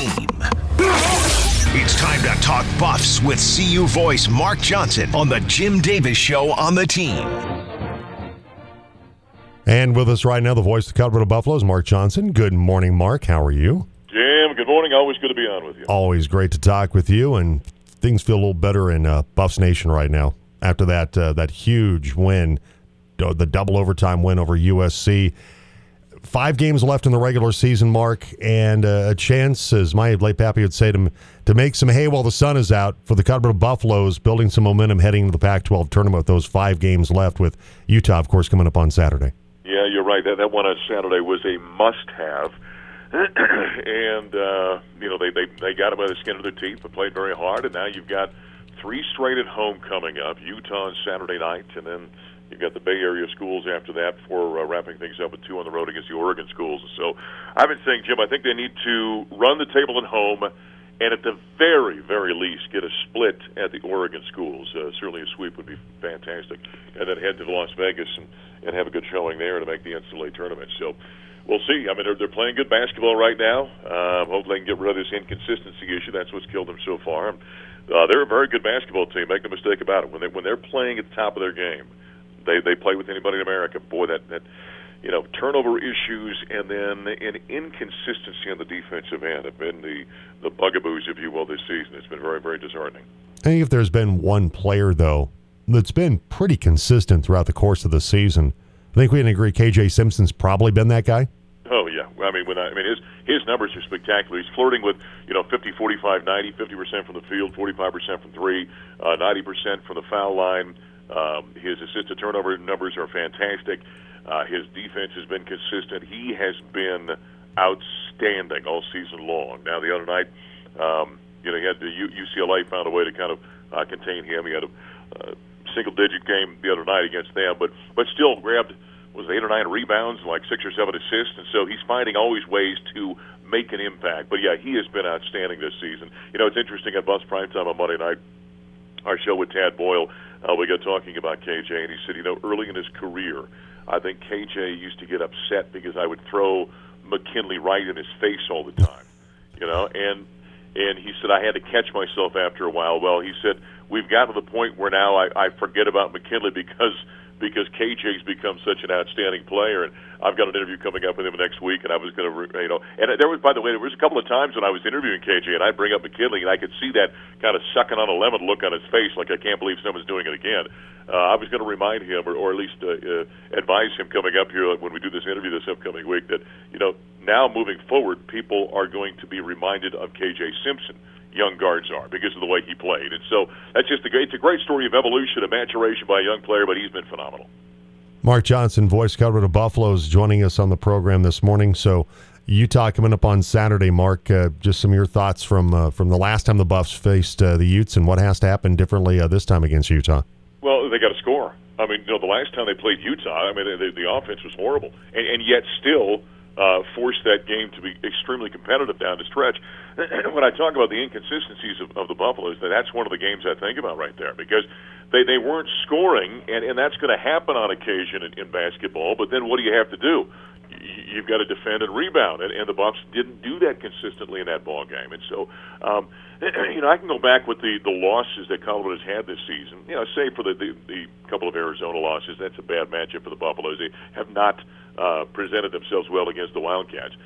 team. It's time to talk Buffs with CU voice Mark Johnson on the Jim Davis Show on the team. And with us right now, the voice of the Colorado Buffaloes, Mark Johnson. Good morning, Mark. How are you? Jim, good morning. Always good to be on with you. Always great to talk with you, and things feel a little better in uh, Buffs Nation right now after that uh, that huge win, the double overtime win over USC. Five games left in the regular season, Mark, and uh, a chance, as my late pappy would say, to, to make some hay while the sun is out for the Colorado Buffaloes, building some momentum heading to the Pac-12 tournament with those five games left, with Utah, of course, coming up on Saturday. Yeah, you're right. That that one on Saturday was a must-have. and uh, you know they, they they got it by the skin of their teeth, but played very hard. And now you've got three straight at home coming up: Utah on Saturday night, and then you've got the Bay Area schools after that before uh, wrapping things up with two on the road against the Oregon schools. So I've been saying, Jim, I think they need to run the table at home, and at the very very least get a split at the Oregon schools. Uh, certainly a sweep would be fantastic, and then head to Las Vegas and and have a good showing there to make the NCAA tournament. So we'll see. I mean, they're, they're playing good basketball right now. Um, hopefully, they can get rid of this inconsistency issue. That's what's killed them so far. Uh, they're a very good basketball team. Make no mistake about it. When they when they're playing at the top of their game, they they play with anybody in America. Boy, that that you know turnover issues and then an inconsistency on the defensive end have been the the bugaboos, if you will, this season. It's been very very disheartening. I think if there's been one player though that's been pretty consistent throughout the course of the season. I think we can agree KJ Simpson's probably been that guy. Oh yeah, I mean when I, I mean his his numbers are spectacular. He's flirting with you know 50, 45, 90, 50 percent from the field, 45 percent from three, uh, 90 percent from the foul line. Um, his to turnover numbers are fantastic. Uh, his defense has been consistent. He has been outstanding all season long. Now the other night, um, you know, he had the UCLA found a way to kind of uh, contain him. He had a uh, single digit game the other night against them, but but still grabbed was eight or nine rebounds, like six or seven assists, and so he's finding always ways to make an impact. But yeah, he has been outstanding this season. You know, it's interesting at Buffs Prime Time on Monday night, our show with Tad Boyle, uh, we got talking about KJ, and he said, you know, early in his career, I think KJ used to get upset because I would throw McKinley right in his face all the time, you know, and and he said I had to catch myself after a while. Well, he said we've gotten to the point where now I, I forget about McKinley because because KJ's become such an outstanding player, and I've got an interview coming up with him next week, and I was going to, you know, and there was, by the way, there was a couple of times when I was interviewing KJ, and I'd bring up McKinley, and I could see that kind of sucking on a lemon look on his face, like I can't believe someone's doing it again. Uh, I was going to remind him, or, or at least uh, uh, advise him coming up here when we do this interview this upcoming week, that you know, now moving forward, people are going to be reminded of KJ Simpson young guards are because of the way he played. And so that's just a great, it's a great story of evolution and maturation by a young player, but he's been phenomenal. Mark Johnson, voice cover of the Buffaloes, joining us on the program this morning. So Utah coming up on Saturday. Mark, uh, just some of your thoughts from uh, from the last time the Buffs faced uh, the Utes and what has to happen differently uh, this time against Utah. Well, they got to score. I mean, you know, the last time they played Utah, I mean, the, the offense was horrible, and, and yet still uh, forced that game to be extremely competitive down the stretch. when I talk about the inconsistencies of, of the Buffaloes, that's one of the games I think about right there because they they weren't scoring, and and that's going to happen on occasion in, in basketball. But then what do you have to do? You've got to defend and rebound, and, and the Buffs didn't do that consistently in that ball game. And so, um, you know, I can go back with the the losses that Colorado's had this season. You know, say for the, the the couple of Arizona losses, that's a bad matchup for the Buffaloes. They have not uh, presented themselves well against the Wildcats.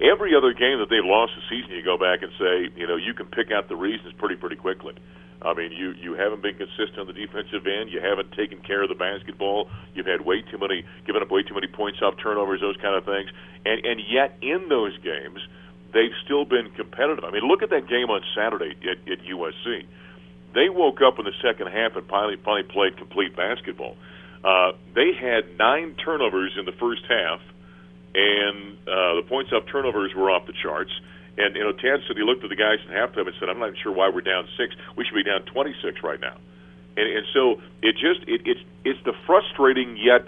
Every other game that they've lost this season, you go back and say, you know, you can pick out the reasons pretty pretty quickly. I mean, you you haven't been consistent on the defensive end. You haven't taken care of the basketball. You've had way too many, given up way too many points off turnovers, those kind of things. And and yet in those games, they've still been competitive. I mean, look at that game on Saturday at, at USC. They woke up in the second half and finally finally played complete basketball. Uh, they had nine turnovers in the first half, and uh, the points off turnovers were off the charts. And you know, Tad said he looked at the guys at halftime and said, "I'm not sure why we're down six. We should be down 26 right now." And, and so it just it, it's it's the frustrating yet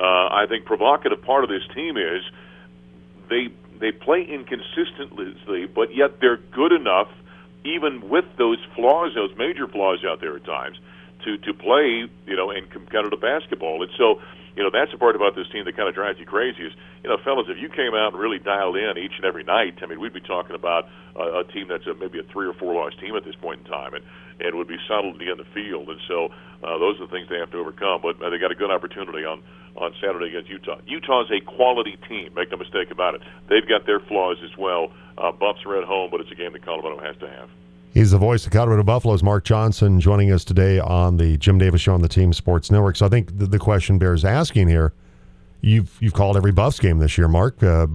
uh, I think provocative part of this team is they they play inconsistently, but yet they're good enough, even with those flaws, those major flaws out there at times, to to play, you know, in competitive basketball. And so you know that's the part about this team that kind of drives you crazy. Is you know, fellas, if you came out and really dialed in each and every night, I mean, we'd be talking about a, a team that's a, maybe a three or four loss team at this point in time, and and would be subtlety in the field. And so uh, those are the things they have to overcome. But uh, they got a good opportunity on on Saturday against Utah. Utah's a quality team. Make no mistake about it. They've got their flaws as well. Uh, Buffs are at home, but it's a game that Colorado has to have. He's the voice of Colorado Buffaloes, Mark Johnson, joining us today on the Jim Davis Show on the Team Sports Network. So I think the, the question bears asking here. You've you've called every Buffs game this year, Mark. Uh,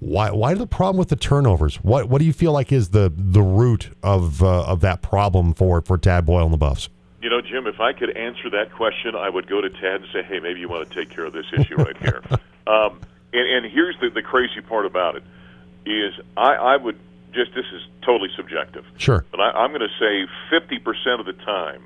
why why the problem with the turnovers? What what do you feel like is the the root of uh, of that problem for for Tad Boyle and the Buffs? You know, Jim, if I could answer that question, I would go to Tad and say, "Hey, maybe you want to take care of this issue right here." um, and, and here's the, the crazy part about it: is I, I would just this is totally subjective. Sure. But I, I'm going to say 50% of the time,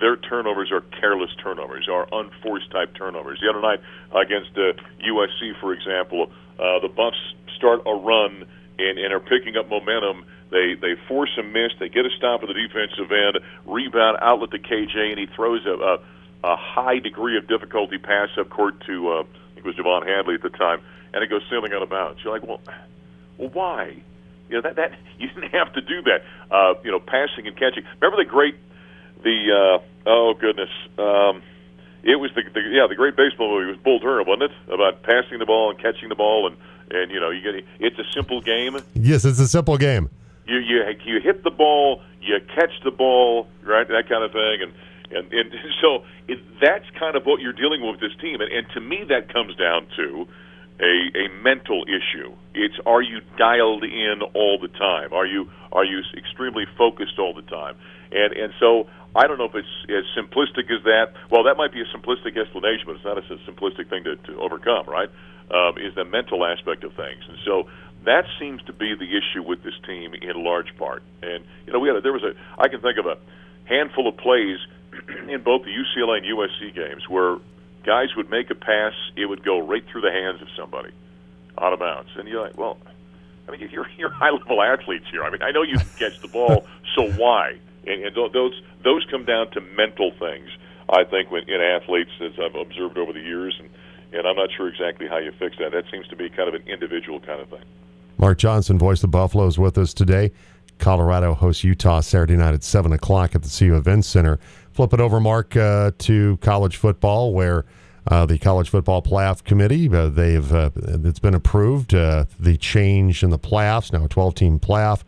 their turnovers are careless turnovers, are unforced type turnovers. The other night against uh, USC, for example, uh, the Buffs start a run and, and are picking up momentum. They they force a miss. They get a stop at the defensive end, rebound outlet to KJ, and he throws a, a, a high degree of difficulty pass up court to uh, I think it was J'Vonne Hadley at the time, and it goes sailing out of bounds. You're like, well, well, why? You know that that you didn't have to do that. Uh, you know, passing and catching. Remember the great the uh, oh goodness. Um, it was the, the yeah the great baseball movie was Bull Durham, wasn't it? About passing the ball and catching the ball and and you know you get it's a simple game. Yes, it's a simple game. You you you hit the ball, you catch the ball, right? That kind of thing, and and and so it, that's kind of what you're dealing with this team, and, and to me that comes down to a, a mental issue. It's are you dialed in all the time? Are you are you extremely focused all the time? And and so I don't know if it's as simplistic as that. Well, that might be a simplistic explanation, but it's not a simplistic thing to, to overcome, right? Um, is the mental aspect of things, and so that seems to be the issue with this team in large part. And you know, we had a, there was a I can think of a handful of plays in both the UCLA and USC games where guys would make a pass, it would go right through the hands of somebody out of bounds. And you're like, well, I mean, you're you're high level athletes here. I mean, I know you can catch the ball, so why? And, and those those come down to mental things. I think when in athletes, as I've observed over the years, and and I'm not sure exactly how you fix that. That seems to be kind of an individual kind of thing. Mark Johnson, voice of Buffalo, is with us today. Colorado hosts Utah Saturday night at seven o'clock at the CU Event Center. Flip it over, Mark, uh, to college football, where uh, the college football playoff committee uh, they've uh, it's been approved uh, the change in the playoffs now a 12 team playoff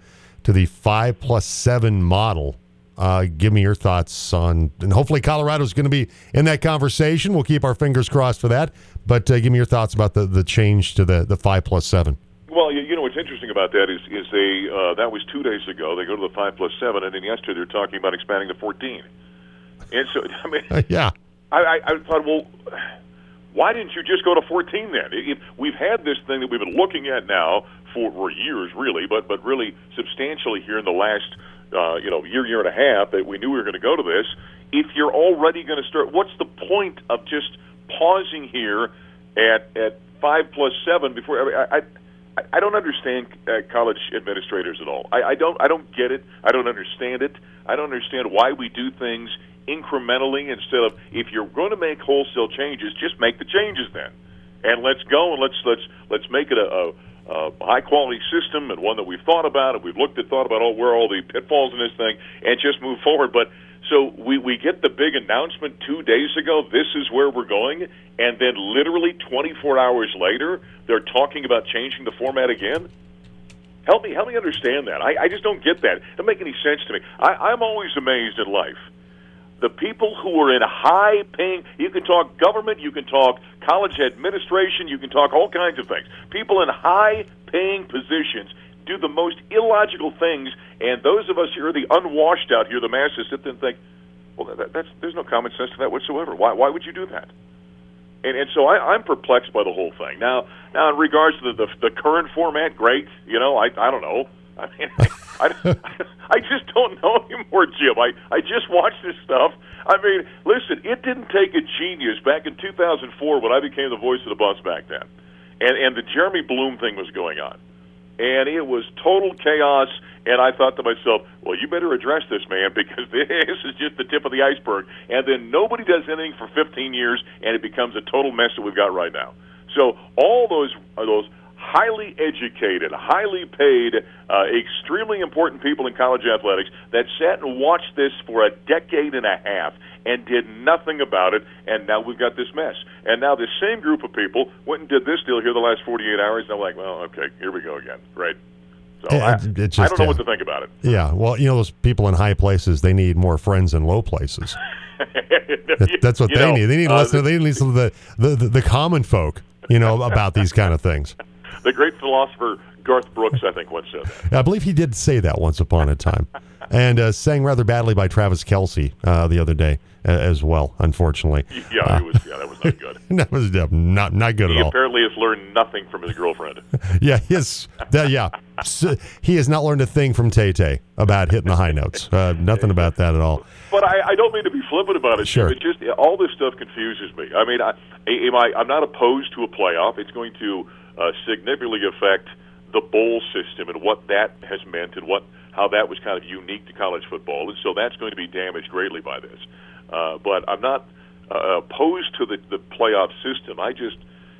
to the five plus seven model. Uh, give me your thoughts on, and hopefully Colorado's going to be in that conversation. We'll keep our fingers crossed for that. But give me your thoughts about the, the change to the, the five plus seven. Well, you, you know what's interesting about that is is they that was two days ago. They go to the five plus seven, and then yesterday they're talking about expanding to fourteen. And so, I mean, yeah, I, I, I thought, well, why didn't you just go to 14 then? If we've had this thing that we've been looking at now for, for years, really, but but really substantially here in the last, uh, you know, year, year and a half that we knew we were going to go to this. If you're already going to start, what's the point of just pausing here at at five plus seven before? I, I, I don't understand uh, college administrators at all. I, I don't. I don't get it. I don't understand it. I don't understand why we do things incrementally instead of if you're going to make wholesale changes, just make the changes then, and let's go and let's let's let's make it a, a, a high quality system and one that we've thought about and we've looked at thought about all where all the pitfalls in this thing and just move forward. But so we we get the big announcement two days ago. This is where we're going, and then literally 24 hours later, they're talking about changing the format again. Help me, help me understand that. I, I just don't get that. It doesn't make any sense to me. I, I'm always amazed in life the people who are in high paying you can talk government you can talk college administration you can talk all kinds of things. People in high paying positions do the most illogical things and those of us here the unwashed out here the masses sit there and think well that, that's there's no common sense to that whatsoever. Why why would you do that? And and so I, I'm perplexed by the whole thing. Now now in regards to the the, the current format great. You know I I don't know I mean, I, I just don't know anymore, Jim. I, I just watched this stuff. I mean, listen, it didn't take a genius back in 2004 when I became the voice of the Buffs back then, and and the Jeremy Bloom thing was going on. and it was total chaos. And I thought to myself, well, you better address this, man, because this is just the tip of the iceberg. And then nobody does anything for 15 years, and it becomes a total mess that we've got right now. So all those those highly educated, highly paid, uh, extremely important people in college athletics that sat and watched this for a decade and a half and did nothing about it, and now we've got this mess. And now this same group of people went and did this deal here the last 48 hours, and I'm like, well, okay, here we go again. Right. So I, just, I don't know uh, what to think about it. Yeah, well, you know, those people in high places, they need more friends in low places. That, that's what You they know, need. They need uh, listen. they need to the, the, the, the common folk, you know, about these kind of things. The great philosopher Garth Brooks, I think, once said that. I believe he did say that once upon a time, and uh, sang rather badly by Travis Kelce uh, the other day uh, as well. Unfortunately, Yeah, it was. Yeah, that was not good. that was not not good He at all. He apparently has learned nothing from his girlfriend. Yeah, his that yeah, S- he has not learned a thing from Tay Tay about hitting the high notes. Uh, nothing about that at all. But I, I don't mean to be flippant about it. Sure. It just all this stuff confuses me. I mean, I, am I, I'm not opposed to a playoff. It's going to uh, significantly affect the bowl system and what that has meant and what how that was kind of unique to college football, and so that's going to be damaged greatly by this. Uh, but I'm not uh, opposed to the, the playoff system. I just,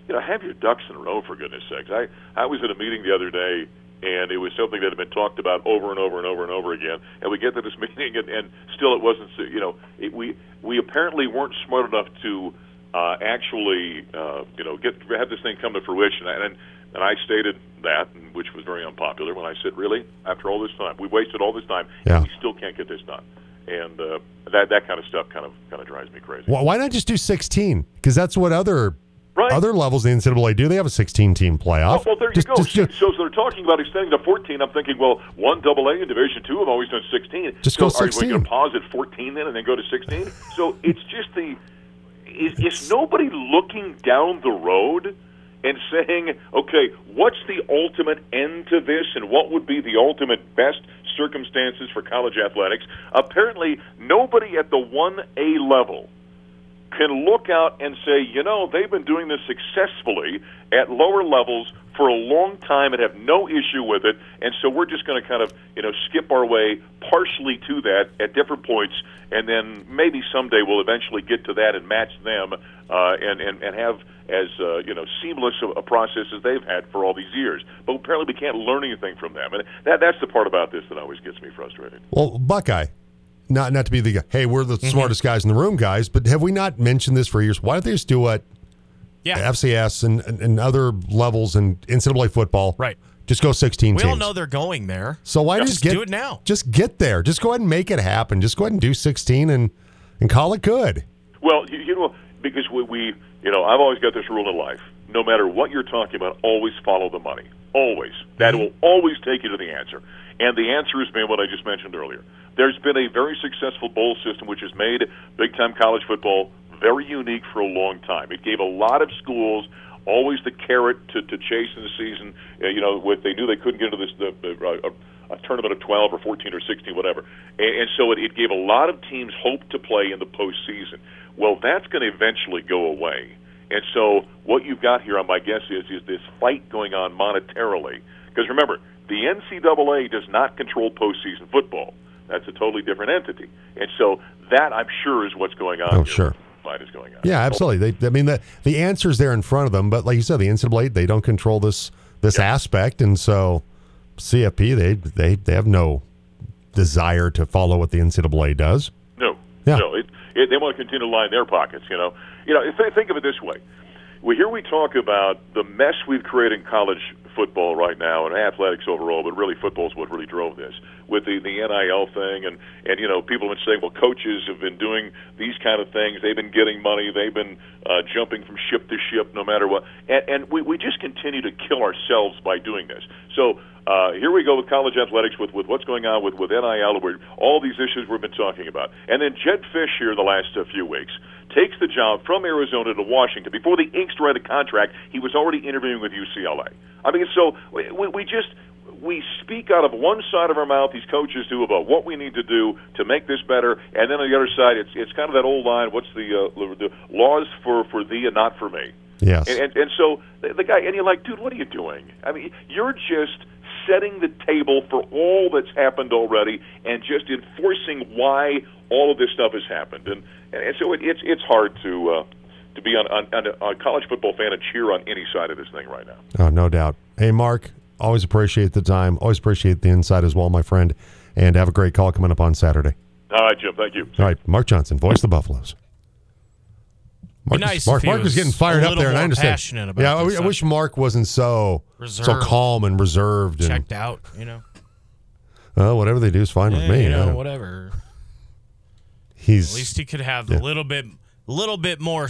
you know, have your ducks in a row for goodness sakes. I I was at a meeting the other day and it was something that had been talked about over and over and over and over again. And we get to this meeting, and, and still it wasn't. You know, it, we we apparently weren't smart enough to uh, actually, uh, you know, get have this thing come to fruition. And and I stated that, which was very unpopular. When I said, "Really, after all this time, we wasted all this time, Yeah. and we still can't get this done." And uh, that that kind of stuff kind of kind of drives me crazy. Why why not just do sixteen? Because that's what other Right. other levels in the NCAA do. They have a sixteen team playoff. well, there you Just- go. just so, so they're talking about extending to 14. I'm thinking, well, one double A and Division two have always done 16. Just so go Are we 16. going to pause at 14 then and then go to 16? So it's just the is, is nobody looking down the road and saying, okay, what's the ultimate end to this, and what would be the ultimate best circumstances for college athletics? Apparently, nobody at the 1A level can look out and say, you know, they've been doing this successfully at lower levels for a long time and have no issue with it, and so we're just going to kind of, you know, skip our way partially to that at different points, and then maybe someday we'll eventually get to that and match them, uh, and, and and have as uh, you know seamless a, a process as they've had for all these years. But apparently, we can't learn anything from them, and that that's the part about this that always gets me frustrated. Well, Buckeye, not not to be the hey, we're the mm-hmm. smartest guys in the room, guys, but have we not mentioned this for years? Why don't they just do what Yeah. FCS and, and, and other levels in NCAA football? Right. Just go 16 We teams. all know they're going there. So why just just get do it now? Just get there. Just go ahead and make it happen. Just go ahead and do 16 and and call it good. Well, you, you know, because we, we, you know, I've always got this rule in life: no matter what you're talking about, always follow the money. Always. That will always take you to the answer. And the answer has been what I just mentioned earlier. There's been a very successful bowl system which has made big time college football very unique for a long time. It gave a lot of schools always the carrot to, to chase in the season. Uh, you know, with they knew they couldn't get into this the, the, uh, a, a tournament of 12 or 14 or 16, whatever. And, and so it, it gave a lot of teams hope to play in the postseason. Well, that's going to eventually go away. And so what you've got here, on my guess is, is this fight going on monetarily. Because remember, the NCAA does not control postseason football. That's a totally different entity. And so that, I'm sure, is what's going on. Oh, here. sure. Fight is going on. Yeah, absolutely. They, I mean, the the answer's there in front of them, but like you said, the NCAA they don't control this this aspect, and so CFP they they they have no desire to follow what the NCAA does. No, Yeah. no. It, it, they want to continue to line their pockets. You know, you know. If, they think of it this way: we here we talk about the mess we've created in college football right now and athletics overall, but really football is what really drove this with the the NIL thing and and you know people have been saying, well, coaches have been doing these kind of things. They've been getting money. They've been uh, jumping from ship to ship, no matter what. And, and we we just continue to kill ourselves by doing this. So. Uh, here we go with college athletics, with, with what's going on with, with NIL, with all these issues we've been talking about. And then Jedd Fisch here the last uh, few weeks takes the job from Arizona to Washington. Before the Inks read the contract, he was already interviewing with UCLA. I mean, so we, we just we speak out of one side of our mouth, these coaches do about what we need to do to make this better, and then on the other side, it's it's kind of that old line: what's the uh, the laws for for thee and not for me? Yes. And, and, and so the, the guy, and you're like, dude, what are you doing? I mean, you're just setting the table for all that's happened already and just enforcing why all of this stuff has happened. And and so it, it's it's hard to uh, to be on, on, on a college football fan and cheer on any side of this thing right now. Oh, no doubt. Hey, Mark, always appreciate the time. Always appreciate the insight as well, my friend. And have a great call coming up on Saturday. All right, Jim. Thank you. All right, Mark Johnson, voice the Buffaloes. Mark, nice Mark, Mark was getting fired up there, and I understand. passionate about yeah, I, I wish Mark wasn't so so calm and reserved and Checked out, you know. uh, whatever they do is fine with me. you know, whatever. He's At least he could have Yeah. a little bit, little bit more